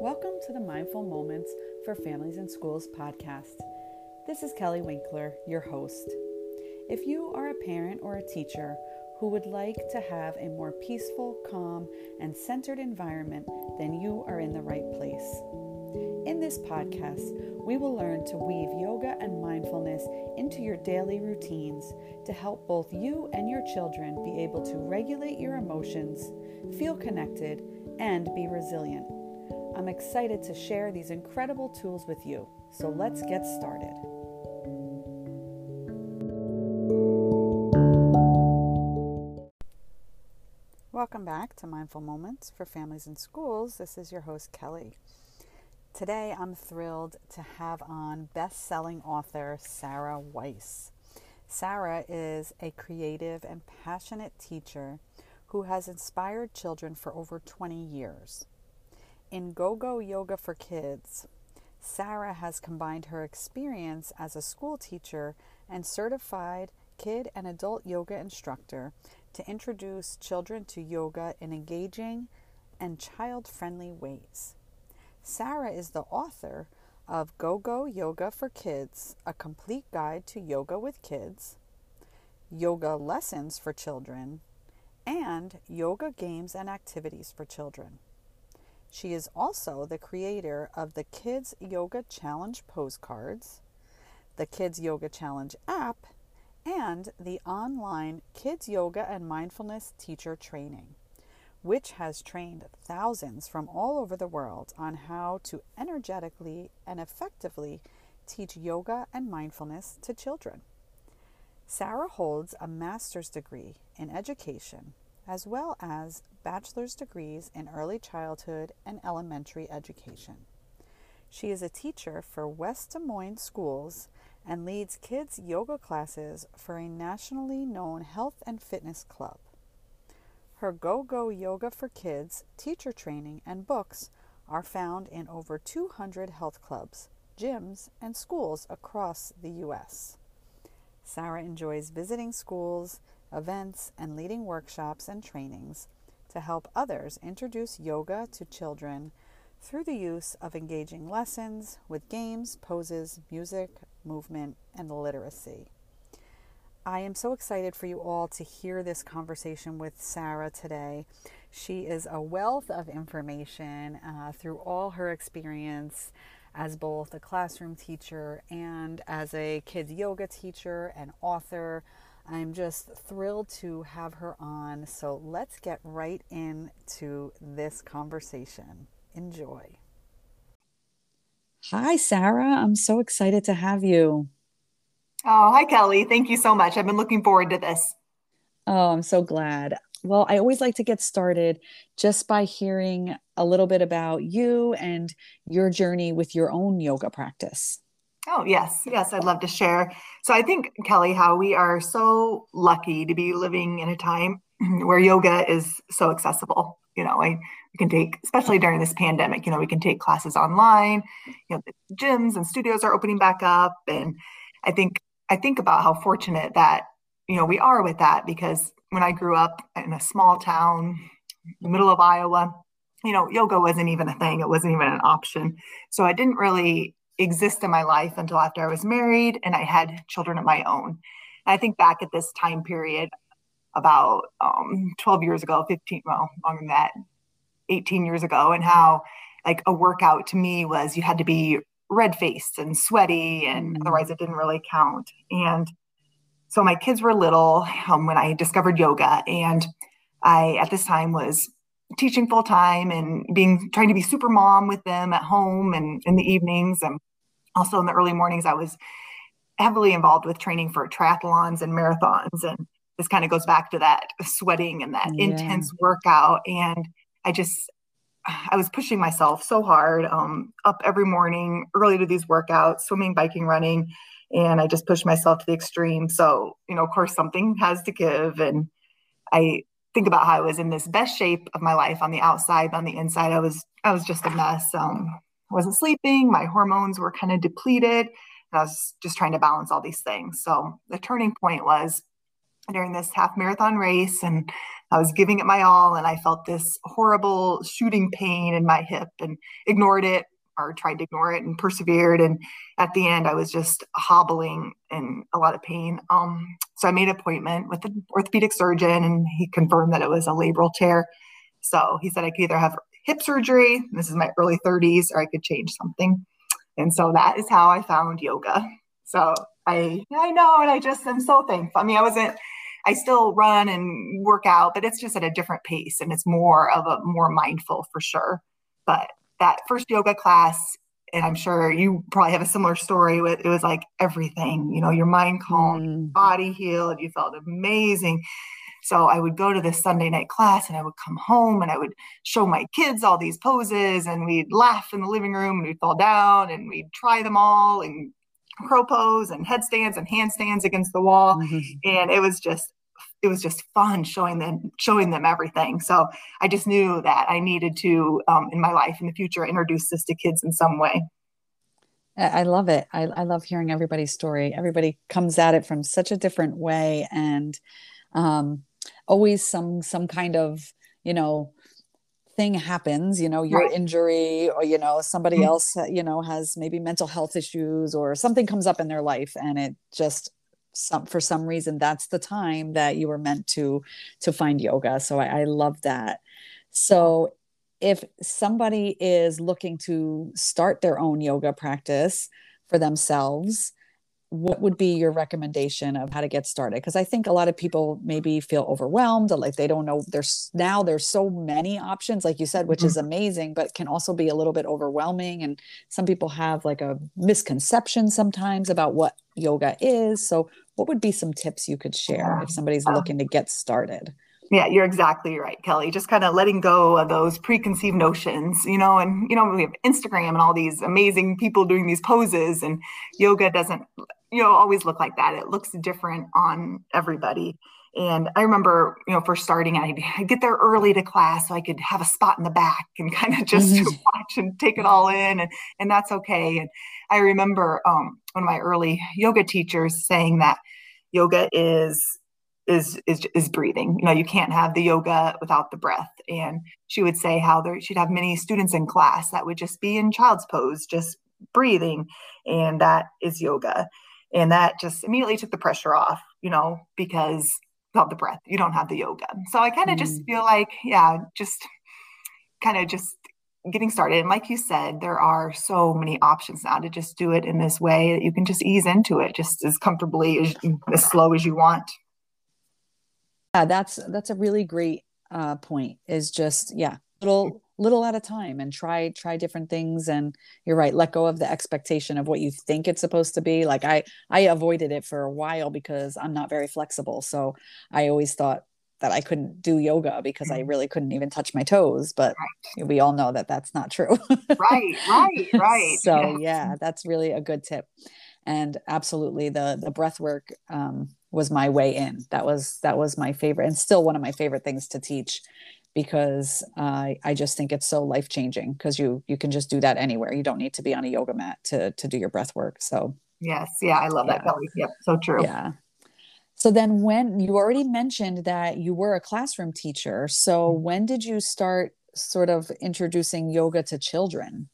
Welcome to the Mindful Moments for Families and Schools podcast. This is Kelly Winkler, your host. If you are a parent or a teacher who would like to have a more peaceful, calm, and centered environment, then you are in the right place. In this podcast, we will learn to weave yoga and mindfulness into your daily routines to help both you and your children be able to regulate your emotions, feel connected, and be resilient. I'm excited to share these incredible tools with you. So let's get started. Welcome back to Mindful Moments for Families and Schools. This is your host, Kelly. Today, I'm thrilled to have on best selling author Sara Weis. Sara is a creative and passionate teacher who has inspired children for over 20 years. In Go Go Yoga for Kids, Sara has combined her experience as a school teacher and certified kid and adult yoga instructor to introduce children to yoga in engaging and child friendly ways. Sara is the author of Go Go Yoga for Kids, a complete guide to yoga with kids, yoga lessons for children, and yoga games and activities for children. She is also the creator of the Kids Yoga Challenge postcards, the Kids Yoga Challenge app, and the online Kids Yoga and Mindfulness Teacher Training which has trained thousands from all over the world on how to energetically and effectively teach yoga and mindfulness to children. Sara holds a master's degree in education as well as bachelor's degrees in early childhood and elementary education. She is a teacher for West Des Moines schools and leads kids' yoga classes for a nationally known health and fitness club. Her Go Go Yoga for Kids teacher training and books are found in over 200 health clubs, gyms, and schools across the U.S. Sara enjoys visiting schools, events, and leading workshops and trainings to help others introduce yoga to children through the use of engaging lessons with games, poses, music, movement, and literacy. I am so excited for you all to hear this conversation with Sara today. She is a wealth of information uh, through all her experience as both a classroom teacher and as a kids yoga teacher and author. I'm just thrilled to have her on. So let's get right into this conversation. Enjoy. Hi, Sara. I'm so excited to have you. Oh, hi, Kelly. Thank you so much. I've been looking forward to this. Oh, I'm so glad. Well, I always like to get started just by hearing a little bit about you and your journey with your own yoga practice. Oh, yes. Yes, I'd love to share. So I think, Kelly, how we are so lucky to be living in a time where yoga is so accessible. You know, I we can take, especially during this pandemic, you know, we can take classes online, you know, the gyms and studios are opening back up. And I think I think about how fortunate that, you know, we are with that because when I grew up in a small town, the middle of Iowa, you know, yoga wasn't even a thing. It wasn't even an option. So I didn't really exist in my life until after I was married and I had children of my own. And I think back at this time period about um, 12 years ago, 15, well, longer than that, 18 years ago, and how like a workout to me was you had to be red faced and sweaty, and mm. otherwise it didn't really count. And so my kids were little um, when I discovered yoga, and I at this time was teaching full time and being trying to be super mom with them at home and in the evenings, and also in the early mornings I was heavily involved with training for triathlons and marathons and this kind of goes back to that sweating and that yeah. intense workout and i just I was pushing myself so hard, um, up every morning, early to these workouts, swimming, biking, running, and I just pushed myself to the extreme. So, you know, of course, something has to give. And I think about how I was in this best shape of my life on the outside, on the inside, I was I was just a mess. Um, I wasn't sleeping, my hormones were kind of depleted. I was just trying to balance all these things. So the turning point was during this half marathon race and I was giving it my all and I felt this horrible shooting pain in my hip and ignored it or tried to ignore it and persevered. And at the end, I was just hobbling in a lot of pain. Um, so I made an appointment with an orthopedic surgeon and he confirmed that it was a labral tear. So he said I could either have hip surgery, this is my early 30s, or I could change something. And so that is how I found yoga. So I I know, and I just am so thankful. I mean, I wasn't I still run and work out, but it's just at a different pace and it's more of a more mindful for sure. But that first yoga class, and I'm sure you probably have a similar story with it was like everything, you know, your mind calm, mm. body healed, you felt amazing. So I would go to this Sunday night class and I would come home and I would show my kids all these poses and we'd laugh in the living room and we'd fall down and we'd try them all and crow pose and headstands and handstands against the wall. Mm-hmm. And it was just it was just fun showing them showing them everything. So i just knew that i needed to um, in my life in the future introduce this to kids in some way. I love it. I, I love hearing everybody's story. Everybody comes at it from such a different way. And um, always some some kind of you know thing happens you know your right. injury or you know somebody mm-hmm. else you know has maybe mental health issues or something comes up in their life and it just some for some reason that's the time that you were meant to to find yoga so i, I love that so if somebody is looking to start their own yoga practice for themselves what would be your recommendation of how to get started? Because i think a lot of people maybe feel overwhelmed like they don't know there's now there's so many options like you said which mm-hmm. is amazing but can also be a little bit overwhelming and some people have like a misconception sometimes about what yoga is so what would be some tips you could share if somebody's um, looking to get started yeah, you're exactly right, Kelly. Just kind of letting go of those preconceived notions, you know, and you know, we have Instagram and all these amazing people doing these poses and yoga doesn't you know always look like that it looks different on everybody and i remember you know first starting i'd, I'd get there early to class so i could have a spot in the back and kind of just mm-hmm. watch and take it all in and, and that's okay and i remember um, one of my early yoga teachers saying that yoga is is is is breathing. You know, you can't have the yoga without the breath. And she would say how there she'd have many students in class that would just be in child's pose, just breathing, and that is yoga and that just immediately took the pressure off you know because of the breath you don't have the yoga so i kind of mm. just feel like yeah just kind of just getting started and like you said there are so many options now to just do it in this way that you can just ease into it just as comfortably as, as slow as you want yeah that's that's a really great uh, point is just yeah little little at a time and try try different things. And you're right let go of the expectation of what you think it's supposed to be. Like i i avoided it for a while because i'm not very flexible. So i always thought that i couldn't do yoga because i mm-hmm. really couldn't even touch my toes but right. we all know that that's not true. Right right right. So yeah that's really a good tip. And absolutely the the breath work um, was my way in that was that was my favorite and still one of my favorite things to teach because uh, I just think it's so life changing because you you can just do that anywhere. You don't need to be on a yoga mat to to do your breath work. So yes, yeah, I love yeah. that, Kelly. Yep, so true. Yeah. So then, when you already mentioned that you were a classroom teacher, so mm-hmm. when did you start sort of introducing yoga to children?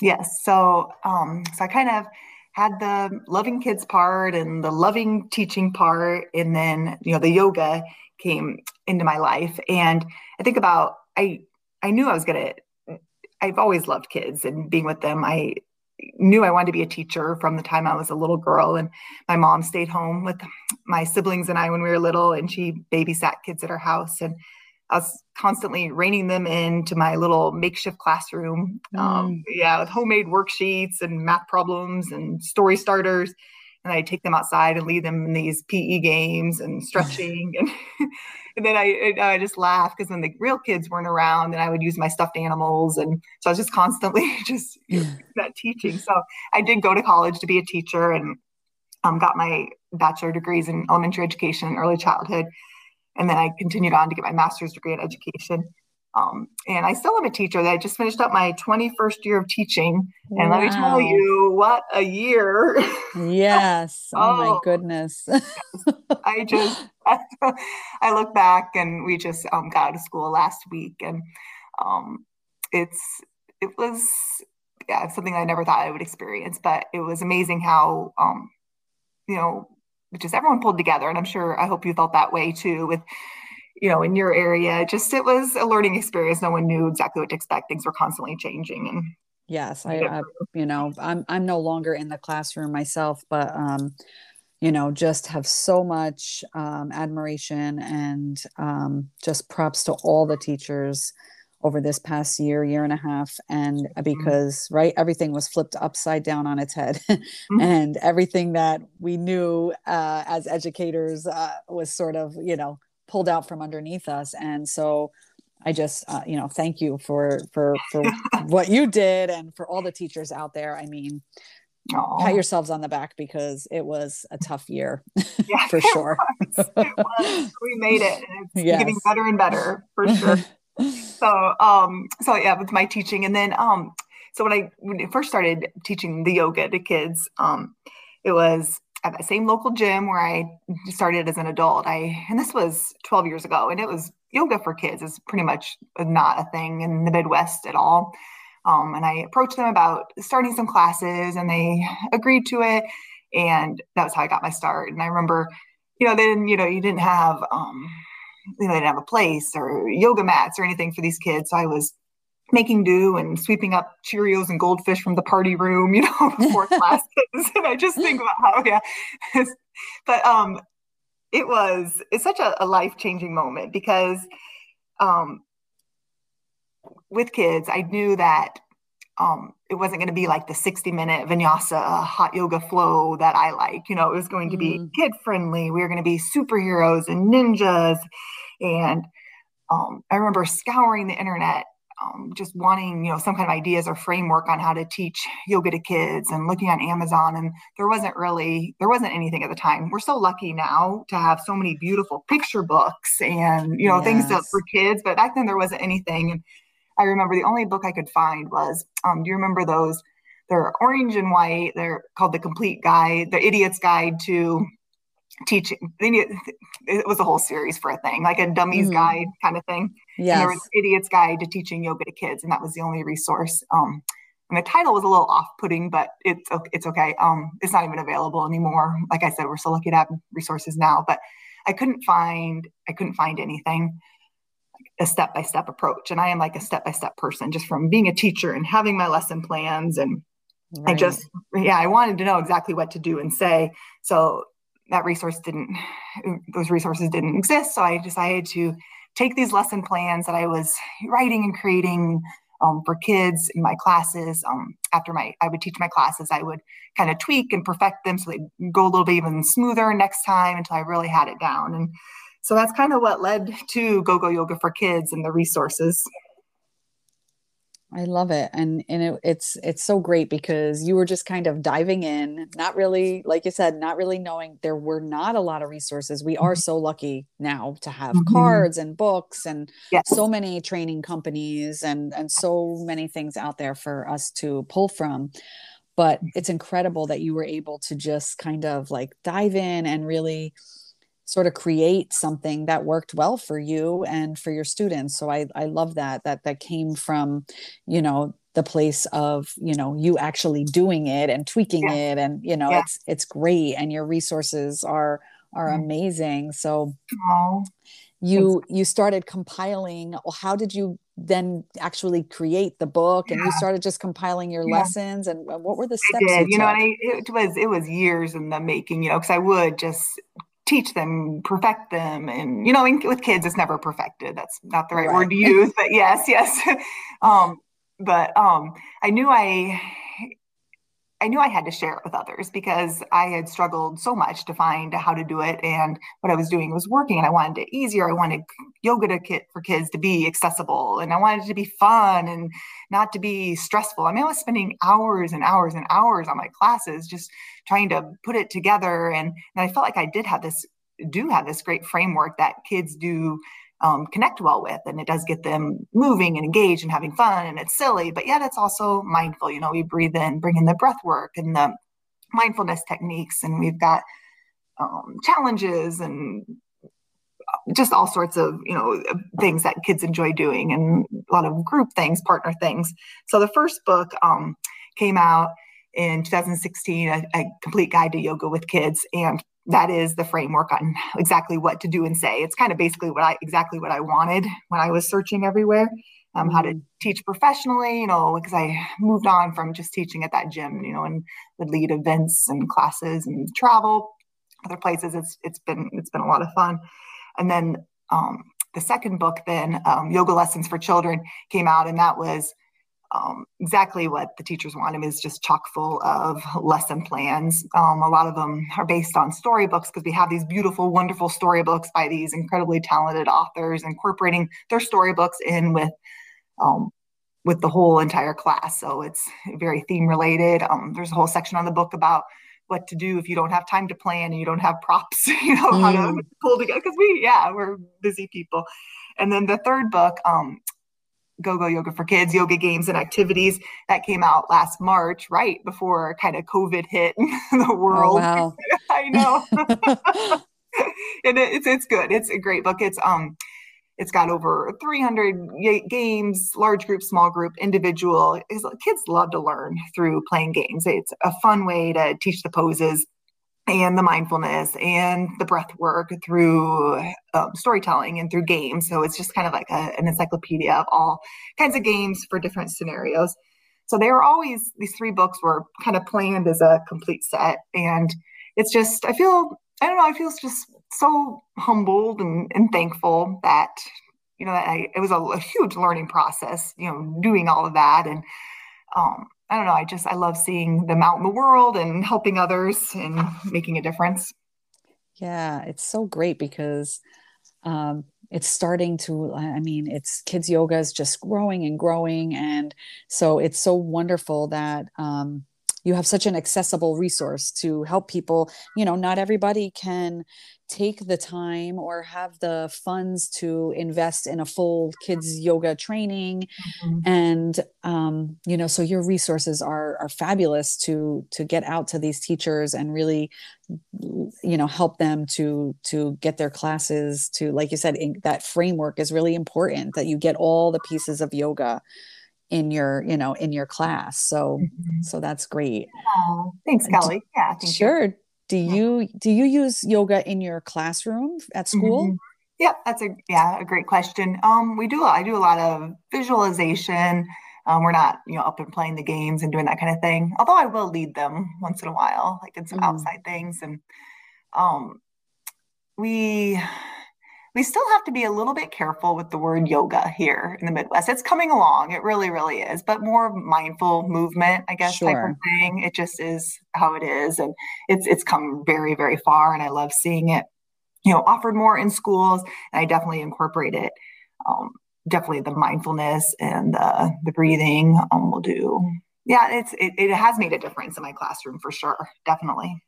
Yes, so um, so I kind of had the loving kids part and the loving teaching part, and then you know the yoga came into my life. And I think about I I knew I was gonna I've always loved kids and being with them. I knew I wanted to be a teacher from the time I was a little girl. And my mom stayed home with my siblings and I when we were little, and she babysat kids at her house. And I was constantly reining them into my little makeshift classroom. Um, mm. Um, yeah, with homemade worksheets and math problems and story starters and I take them outside and lead them in these PE games and stretching and and then I I just laugh because when the real kids weren't around, then I would use my stuffed animals and so I was just constantly just that teaching. So I did go to college to be a teacher and um, got my bachelor degrees in elementary education and early childhood, and then I continued on to get my master's degree in education. Um, and I still am a teacher that I just finished up my 21st year of teaching. And wow. let me tell you, what a year. Yes. Oh, oh my goodness. I just, I look back and we just um, got out of school last week and um, it's, it was yeah, something I never thought I would experience, but it was amazing how, um, you know, just everyone pulled together. And I'm sure, I hope you felt that way too with, you know, in your area. Just it was a learning experience. No one knew exactly what to expect. Things were constantly changing. And yes, I, I you know, I'm I'm no longer in the classroom myself, but um, you know, just have so much um, admiration and um, just props to all the teachers over this past year, year and a half. And because, right, everything was flipped upside down on its head. mm-hmm. And everything that we knew uh, as educators uh, was sort of, you know, pulled out from underneath us and so i just uh, you know thank you for for for what you did and for all the teachers out there i mean Aww. pat yourselves on the back because it was a tough year yeah, for sure it was. we made it it's yes. getting better and better for sure so um so yeah with my teaching and then um so when i when i first started teaching the yoga to kids um it was at the same local gym where I started as an adult. I and this was 12 years ago, and it was yoga for kids is pretty much not a thing in the Midwest at all. Um, and I approached them about starting some classes, and they agreed to it. And that was how I got my start. And I remember, you know, then you know you didn't have, um, you know, they didn't have a place or yoga mats or anything for these kids. So I was making do and sweeping up Cheerios and goldfish from the party room, you know, before classes. and I just think about how, yeah. but um, it was, it's such a, a life changing moment because um, with kids, I knew that um, it wasn't going to be like the 60 minute vinyasa uh, hot yoga flow that I like. You know, it was going to be mm. kid friendly. We were going to be superheroes and ninjas. And um, I remember scouring the internet um, just wanting you know some kind of ideas or framework on how to teach yoga to kids and looking on amazon and there wasn't really there wasn't anything at the time we're so lucky now to have so many beautiful picture books and you know yes. things for kids but back then there wasn't anything and i remember the only book i could find was um, do you remember those they're orange and white they're called the complete guide the idiot's guide to teaching. It was a whole series for a thing like a dummies mm-hmm. guide kind of thing. Yeah there was idiot's guide to teaching yoga to kids and that was the only resource um and the title was a little off-putting but it's it's okay um it's not even available anymore. Like i said we're so lucky to have resources now but i couldn't find i couldn't find anything a step-by-step approach and i am like a step-by-step person just from being a teacher and having my lesson plans and right. i just yeah i wanted to know exactly what to do and say so that resource didn't those resources didn't exist so i decided to take these lesson plans that i was writing and creating um, for kids in my classes um, after my i would teach my classes i would kind of tweak and perfect them so they go a little bit even smoother next time until i really had it down and so that's kind of what led to go go yoga for kids and the resources I love it. And and it, it's it's so great because you were just kind of diving in, not really like you said, not really knowing there were not a lot of resources. We are mm-hmm. so lucky now to have mm-hmm. cards and books and yes. so many training companies and and so many things out there for us to pull from. But it's incredible that you were able to just kind of like dive in and really sort of create something that worked well for you and for your students so i i love that that that came from you know the place of you know you actually doing it and tweaking yeah. it and you know yeah. it's it's great and your resources are are mm-hmm. amazing so Aww. you you started compiling well, how did you then actually create the book and yeah. you started just compiling your yeah. lessons and what were the steps I did. you, you know I, it was it was years in the making you know because i would just teach them, perfect them. And, you know, with kids, it's never perfected. That's not the right, right. word to use, but yes, yes. um, but um, I knew I, I knew I had to share it with others because I had struggled so much to find how to do it. And what I was doing was working and I wanted it easier. I wanted yoga to kit for kids to be accessible and I wanted it to be fun and not to be stressful. I mean, I was spending hours and hours and hours on my classes just trying to put it together. And, and I felt like I did have this, do have this great framework that kids do um, connect well with. And it does get them moving and engaged and having fun and it's silly, but yet it's also mindful. You know, we breathe in, bring in the breath work and the mindfulness techniques, and we've got um, challenges and just all sorts of you know things that kids enjoy doing and a lot of group things partner things so the first book um, came out in 2016 a, a, complete guide to yoga with kids and that is the framework on exactly what to do and say. It's kind of basically what i exactly what i wanted when i was searching everywhere um, how to mm-hmm. teach professionally you know because i moved on from just teaching at that gym you know and would lead events and classes and travel other places. It's it's been it's been a lot of fun. And then um, the second book then um, yoga lessons for children came out and that was um, exactly what the teachers wanted is just chock full of lesson plans. Um, a lot of them are based on storybooks because we have these beautiful, wonderful storybooks by these incredibly talented authors, incorporating their storybooks in with um, with the whole entire class. So it's very theme related. Um, there's a whole section on the book about what to do if you don't have time to plan and you don't have props, you know, mm. how to mm. pull together. Because we, yeah, we're busy people. And then the third book, um, Go Go Yoga for Kids, Yoga Games and Activities, that came out last March, right before kind of COVID hit the oh, world. Oh, wow. I know. and it's it's good. It's a great book. It's um it's got over 300 games, large group, small group, individual. Kids love to learn through playing games. It's a fun way to teach the poses and the mindfulness and the breath work through um, storytelling and through games. So it's just kind of like a, an encyclopedia of all kinds of games for different scenarios. So they were always, these three books were kind of planned as a complete set. And it's just, I feel, I don't know, I feel just so humbled and, and thankful that you know I, it was a, a, huge learning process you know doing all of that and um, i don't know i just i love seeing them out in the world and helping others and making a difference. Yeah it's so great because um, it's starting to i mean it's kids yoga is just growing and growing. And so it's so wonderful that um, you have such an accessible resource to help people. You know not everybody can take the time or have the funds to invest in a full kids yoga training mm-hmm. and um, you know so your resources are are fabulous to to get out to these teachers and really you know help them to to get their classes to like you said in, that framework is really important that you get all the pieces of yoga in your you know in your class so mm-hmm. so that's great oh, thanks kelly yeah sure you. Do you do you use yoga in your classroom at school mm-hmm. yeah that's a yeah a great question um we do i do a lot of visualization um, we're not you know up and playing the games and doing that kind of thing although i will lead them once in a while like in some mm-hmm. outside things and um we we still have to be a little bit careful with the word yoga here in the Midwest. It's coming along. It really, really is, but more mindful movement, I guess, sure. type of thing. It just is how it is. And it's it's come very, very far. And I love seeing it, you know, offered more in schools. And I definitely incorporate it. Um, definitely the mindfulness and the the breathing um, will do. Yeah, it's it, it has made a difference in my classroom for sure. Definitely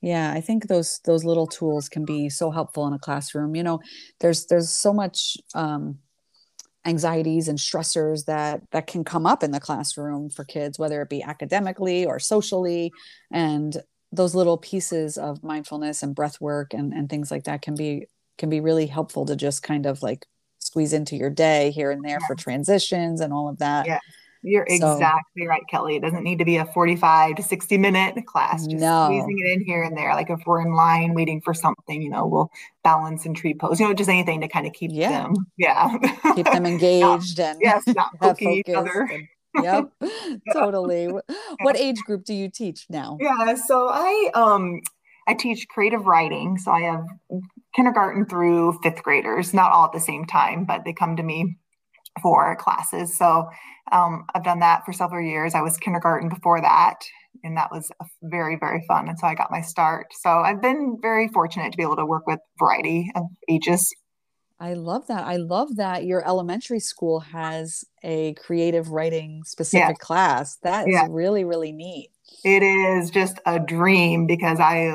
yeah i think those those little tools can be so helpful in a classroom you know there's there's so much um, anxieties and stressors that that can come up in the classroom for kids whether it be academically or socially and those little pieces of mindfulness and breath work and, and things like that can be can be really helpful to just kind of like squeeze into your day here and there yeah. for transitions and all of that yeah you're so, exactly right, Kelly. It doesn't need to be a 45 to 60 minute class. Just no. squeezing it in here and there. Like if we're in line waiting for something, you know, we'll balance and tree pose, you know, just anything to kind of keep yeah. them, yeah. keep them engaged and yes, not poking each other. And, yep totally what age group do you teach now yeah so i um i teach creative writing so i have kindergarten through fifth graders not all at the same time but they come to me for classes. So um, I've done that for several years. I was kindergarten before that, and that was very, very fun. And so I got my start. So I've been very fortunate to be able to work with variety of ages. I love that. I love that your elementary school has a creative writing specific yeah. class. That is yeah. really, really neat. It is just a dream because I,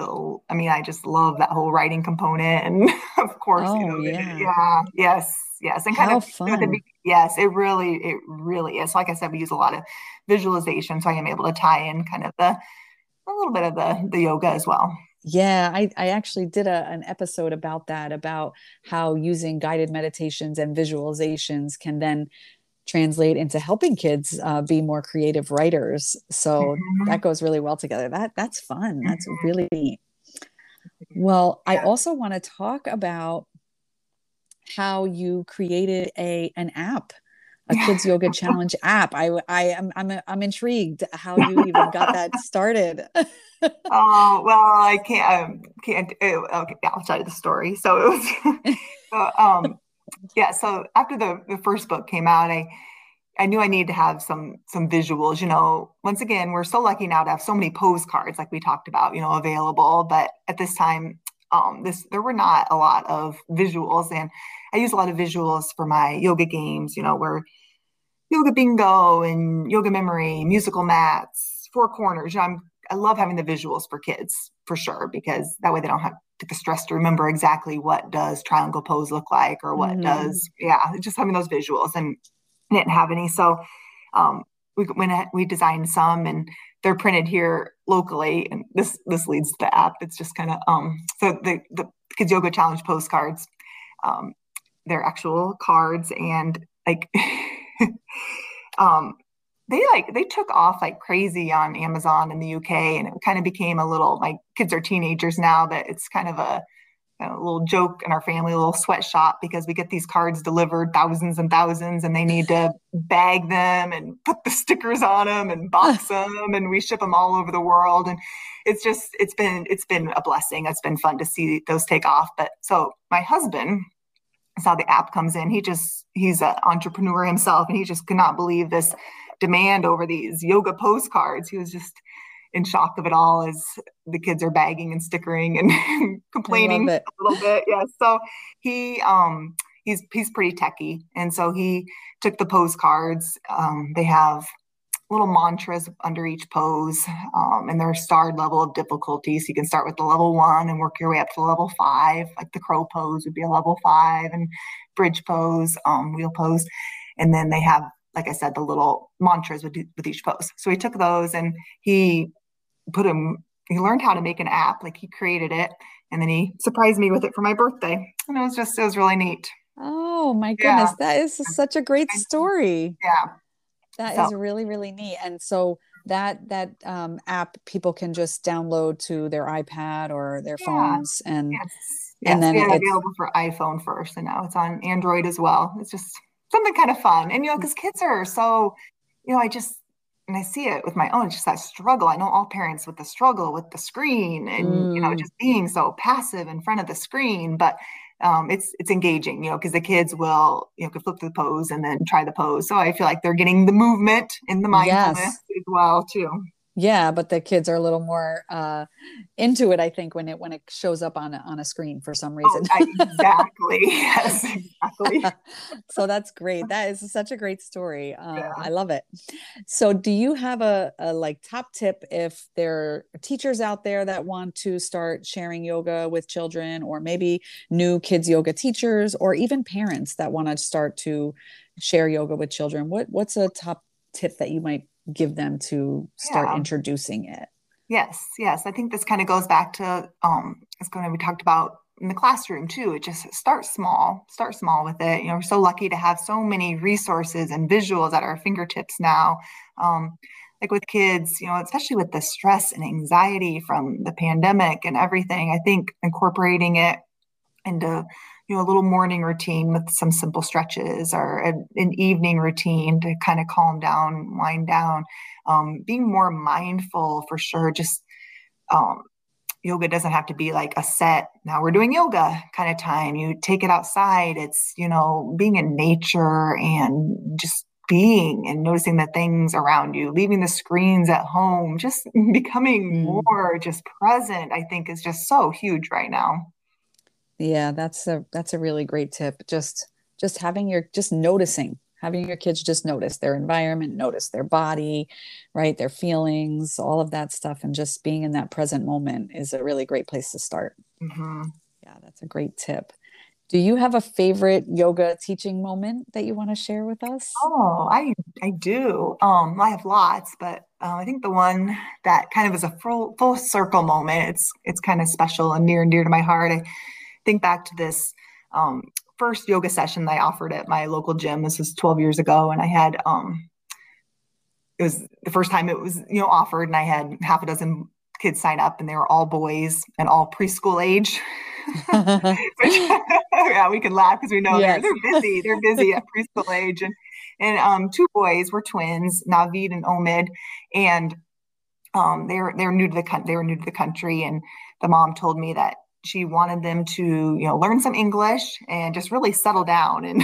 I mean, I just love that whole writing component, and of course, oh, you know, yeah. yeah, yes, yes, and kind How of fun. yes, it really, it really is. Like I said, we use a lot of visualization, so I am able to tie in kind of the a little bit of the the yoga as well. Yeah, I, I actually did a, an episode about that, about how using guided meditations and visualizations can then translate into helping kids uh, be more creative writers. So Mhm, that goes really well together. That that's fun. That's mhm. really neat. Well, I also want to talk about how you created a an app, a kids yoga challenge app. I I am I'm I'm intrigued how you even got that started. Oh, well, I can't, um, can't, uh, okay, I'll tell you the story. So it was, um, yeah, so after the, the first book came out, I, I knew I needed to have some, some visuals, you know, once again, we're so lucky now to have so many postcards, like we talked about, you know, available, but at this time, um, this, there were not a lot of visuals and I use a lot of visuals for my yoga games, you know, where yoga bingo and yoga memory, musical mats, four corners. You know, I'm I love having the visuals for kids for sure because that way they don't have the stress to remember exactly what does triangle pose look like or what Mhm. does yeah just having those visuals and didn't have any so um, we went we designed some and they're printed here locally and this this leads to the app it's just kind of um so the the kids yoga challenge postcards um they're actual cards and like um they like they took off like crazy on Amazon in the UK and it kind of became a little my kids are teenagers now that it's kind of a, a little joke in our family, a little sweatshop because we get these cards delivered thousands and thousands and they need to bag them and put the stickers on them and box them and we ship them all over the world and it's just it's been it's been a blessing. It's been fun to see those take off. But so my husband saw the app comes in. He just he's an entrepreneur himself and he just could not believe this demand over these yoga postcards. He was just in shock of it all as the kids are bagging and stickering and complaining a little bit. Yeah. So he um he's he's pretty techy. And so he took the postcards. Um, they have little mantras under each pose um, and their starred level of difficulty. So you can start with the level one and work your way up to level five. Like the crow pose would be a level five and bridge pose, um, wheel pose. And then they have, like I said, the little mantras with, with each post. So he took those and he put them, he learned how to make an app, like he created it. And then he surprised me with it for my birthday. And it was just, it was really neat. Oh my Yeah. goodness, that is such a great story. Yeah. That So- is really, really neat. And so that that um, app people can just download to their iPad or their Yeah. phones and Yes. And then it it's- available for iPhone first, and now it's on Android as well. It's just something kind of fun. And, you know, because kids are so, you know, I just, and I see it with my own, just that struggle. I know all parents with the struggle with the screen and, you know, Mm. just being so passive in front of the screen. But um, it's it's engaging, you know, because the kids will, you know, can flip the pose and then try the pose. So I feel like they're getting the movement and the mindfulness Yes. as well, too. Yeah, but the kids are a little more uh, into it, I think, when it when it shows up on a, on a screen for some Oh, reason. I- exactly. Yes, exactly. so that's great. That is such a great story. Uh, Yeah. I love it. So, do you have a, a like top tip if there are teachers out there that want to start sharing yoga with children, or maybe new kids yoga teachers, or even parents that want to start to share yoga with children? What what's a top tip that you might give them to start Yeah. introducing it? Yes, yes. I think this kind of goes back to um it's going to be talked about in the classroom too. It just start small, start small with it. You know, we're so lucky to have so many resources and visuals at our fingertips now. Um, like with kids, you know, especially with the stress and anxiety from the pandemic and everything, I think incorporating it into you know a little morning routine with some simple stretches or an, an evening routine to kind of calm down wind down. Um, being more mindful for sure just um, yoga doesn't have to be like a set now we're doing yoga kind of time. You take it outside. It's you know being in nature and just being and noticing the things around you leaving the screens at home just becoming Mm. more just present i think is just so huge right now Yeah, that's a that's a really great tip. Just just having your just noticing having your kids just notice their environment notice their body right their feelings all of that stuff and just being in that present moment is a really great place to start mm-hmm. yeah that's a great tip do you have a favorite yoga teaching moment that you want to share with us? Oh, I I do. Um, I have lots, but uh, I think the one that kind of is a full full circle moment. It's it's kind of special and near and dear to my heart. I think back to this um, first yoga session that I offered at my local gym. This was 12 years ago, and I had um, it was the first time it was you know offered, and I had half a dozen kids sign up, and they were all boys and all preschool age. yeah, we can laugh because we know yes. they're, they're busy. They're busy at preschool age. And and um, two boys were twins, Navid and Omid, and um, they were they were new to the they were new to the country. And the mom told me that she wanted them to you know learn some English and just really settle down and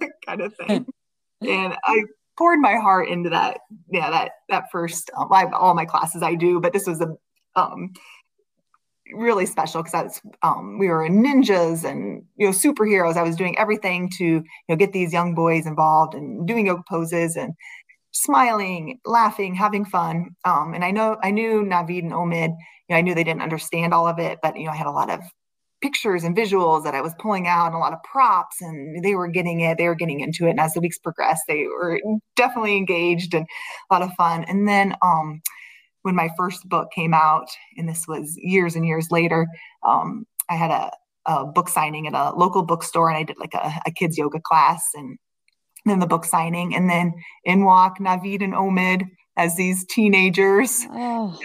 kind of thing. and I poured my heart into that. Yeah, that that first. Um, I all my classes I do, but this was a um, really special because that's um, we were in ninjas and you know superheroes. I was doing everything to you know get these young boys involved and doing yoga poses and smiling, laughing, having fun. Um, and I know I knew Navid and Omid. You know, I knew they didn't understand all of it, but you know I had a lot of pictures and visuals that I was pulling out and a lot of props and they were getting it, they were getting into it. And as the weeks progressed, they were definitely engaged and a lot of fun. And then um, when my first book came out, and this was years and years later, um, I had a, a, book signing at a local bookstore, and I did like a, a, kids yoga class, and then the book signing, and then in walk Navid and Omid as these teenagers. Oh.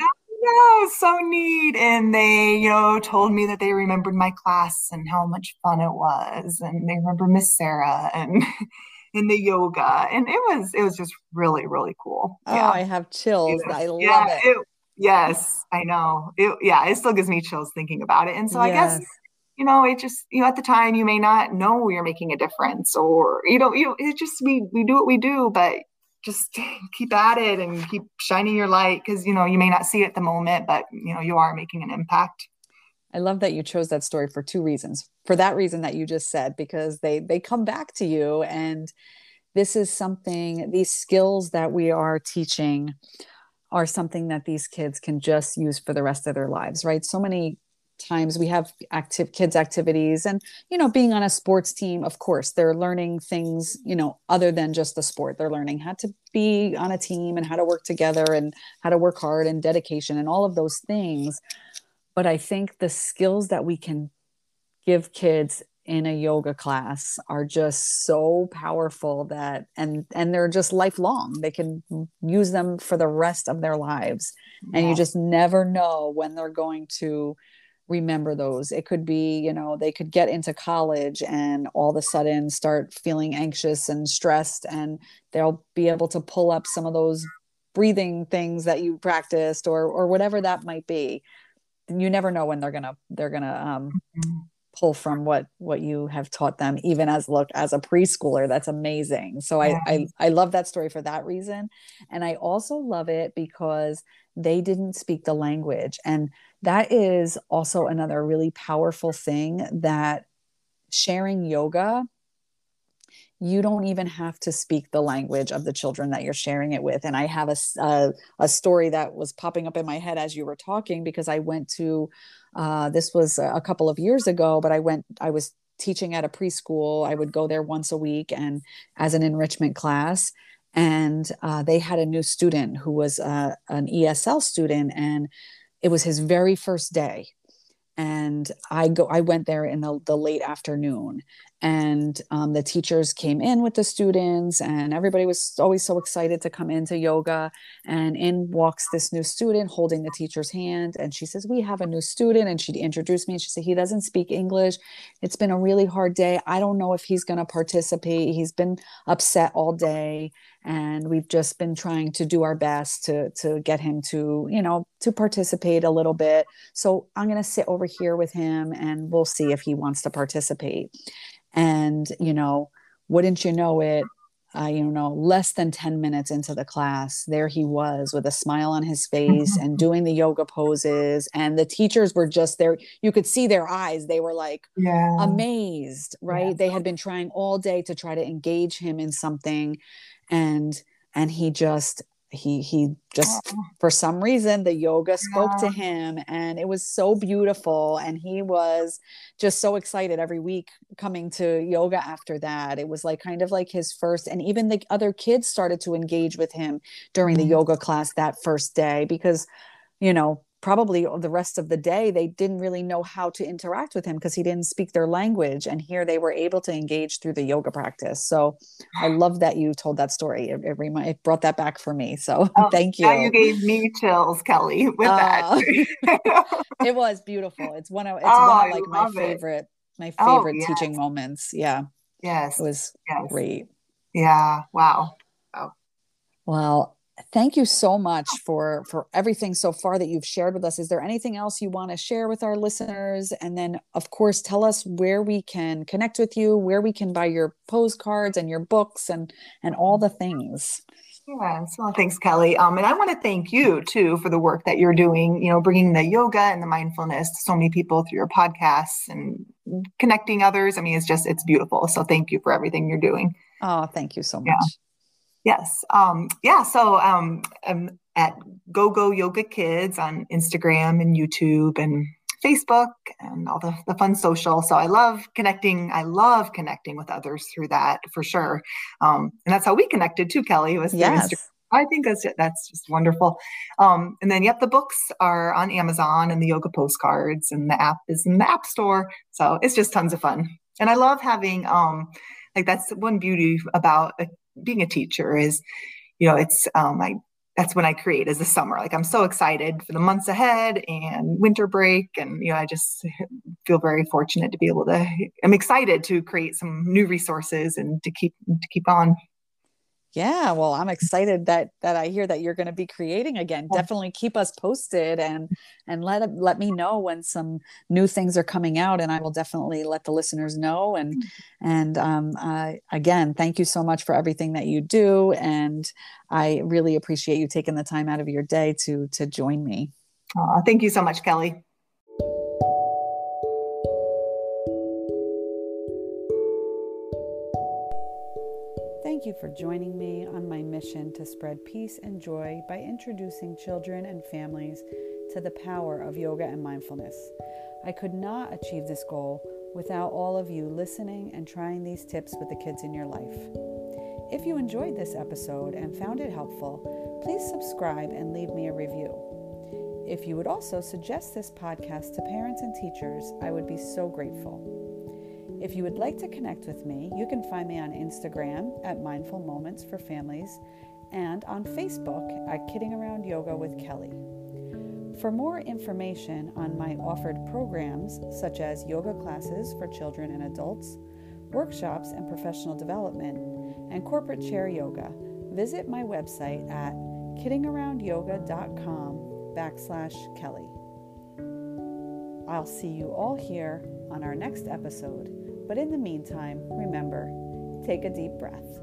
Yeah, so neat. And they, you know, told me that they remembered my class and how much fun it was, and they remember Miss Sara and. in the yoga and it was it was just really really cool oh yeah. i have chills i love yeah, it. it. yes i know it yeah it still gives me chills thinking about it and so yes. i guess you know it just you know at the time you may not know you're making a difference or you know you it just we we do what we do but just keep at it and keep shining your light because you know you may not see it at the moment but you know you are making an impact I love that you chose that story for two reasons. For that reason that you just said, because they they come back to you, and this is something. These skills that we are teaching are something that these kids can just use for the rest of their lives, right? So many times we have active kids activities and you know being on a sports team of course they're learning things you know other than just the sport. They're learning how to be on a team and how to work together and how to work hard and dedication and all of those things. But I think the skills that we can give kids in a yoga class are just so powerful that and and they're just lifelong. They can use them for the rest of their lives. Yeah. and you just never know when they're going to remember those. It could be you know they could get into college and all of a sudden start feeling anxious and stressed and they'll be able to pull up some of those breathing things that you practiced or or whatever that might be. You never know when they're gonna they're gonna um, mm-hmm. pull from what what you have taught them even as look as a preschooler that's amazing. So I, I i love that story for that reason. And i also love it because they didn't speak the language. And that is also another really powerful thing that sharing yoga you don't even have to speak the language of the children that you're sharing it with. And I have a, a, a story that was popping up in my head as you were talking because I went to, uh, this was a couple of years ago, but I went, I was teaching at a preschool. I would go there once a week and as an enrichment class. And uh, they had a new student who was uh, an ESL student, and it was his very first day. And I go I went there in the, the late afternoon and um, the teachers came in with the students and everybody was always so excited to come into yoga and in walks this new student holding the teacher's hand and she says we have a new student and she introduced me and she said he doesn't speak english. It's been a really hard day. I don't know if he's going to participate. He's been upset all day and we've just been trying to do our best to to get him to you know to participate a little bit. So i'm going to sit over here with him and we'll see if he wants to participate and you know wouldn't you know it I, you know, less than 10 minutes into the class, there he was with a smile on his face mm-hmm. and doing the yoga poses. And the teachers were just there. You could see their eyes. They were like Yeah. amazed, right? Yeah. They had been trying all day to try to engage him in something. And, and he just, he, he just, Oh, for some reason, the yoga spoke to him and it was so beautiful. And he was just so excited every week coming to yoga after that. It was like kind of like his first, and even the other kids started to engage with him during the Mhm. yoga class that first day because, you know, probably the rest of the day they didn't really know how to interact with him because he didn't speak their language and here they were able to engage through the yoga practice so i love that you told that story it, it, remi- it brought that back for me so Oh, thank you Now you gave me chills, Kelly, with Oh. that. it was beautiful it's one of it's Oh, one of like my love it. favorite my Oh, favorite teaching moments yeah yes. it was yes. great Yeah. Wow. Oh. well thank you so much for for everything so far that you've shared with us is there anything else you want to share with our listeners and then of course tell us where we can connect with you where we can buy your postcards and your books and and all the things Yes. Well, thanks, Kelly. Um, and I want to thank you too for the work that you're doing. You know, bringing the yoga and the mindfulness to so many people through your podcasts and connecting others. I mean, it's just it's beautiful. So thank you for everything you're doing. oh thank you so much Yeah. Yes. Um, yeah. So um, I'm at Go Go Yoga Kids on Instagram and YouTube and Facebook and all the, the fun social. So I love connecting. I love connecting with others through that for sure. Um, and that's how we connected too, Kelly, was through yes Instagram. I think that's that's just wonderful. Um, and then, yep, the books are on Amazon and the yoga postcards, and the app is in the App Store. So it's just tons of fun. And I love having, um, like, that's one beauty about being a teacher is, you know, it's um, I that's when I create is the summer. Like I'm so excited for the months ahead and winter break, and you know, I just feel very fortunate to be able to. I'm excited to create some new resources and to keep to keep on. Yeah, well, I'm excited that that I hear that you're going to be creating again. Definitely keep us posted and and let let me know when some new things are coming out, and I will definitely let the listeners know. And and um, I, again, thank you so much for everything that you do, and I really appreciate you taking the time out of your day to to join me. Thank you so much, Kelly. You for joining me on my mission to spread peace and joy by introducing children and families to the power of yoga and mindfulness. I could not achieve this goal without all of you listening and trying these tips with the kids in your life. If you enjoyed this episode and found it helpful, please subscribe and leave me a review. If you would also suggest this podcast to parents and teachers, I would be so grateful. If you would like to connect with me, you can find me on Instagram at Mindful Moments for Families and on Facebook at Kidding Around Yoga with Kelly. For more information on my offered programs, such as yoga classes for children and adults, workshops and professional development, and corporate chair yoga, visit my website at kiddingaroundyoga.com backslash Kelly. I'll see you all here on our next episode. But in the meantime, remember, take a deep breath.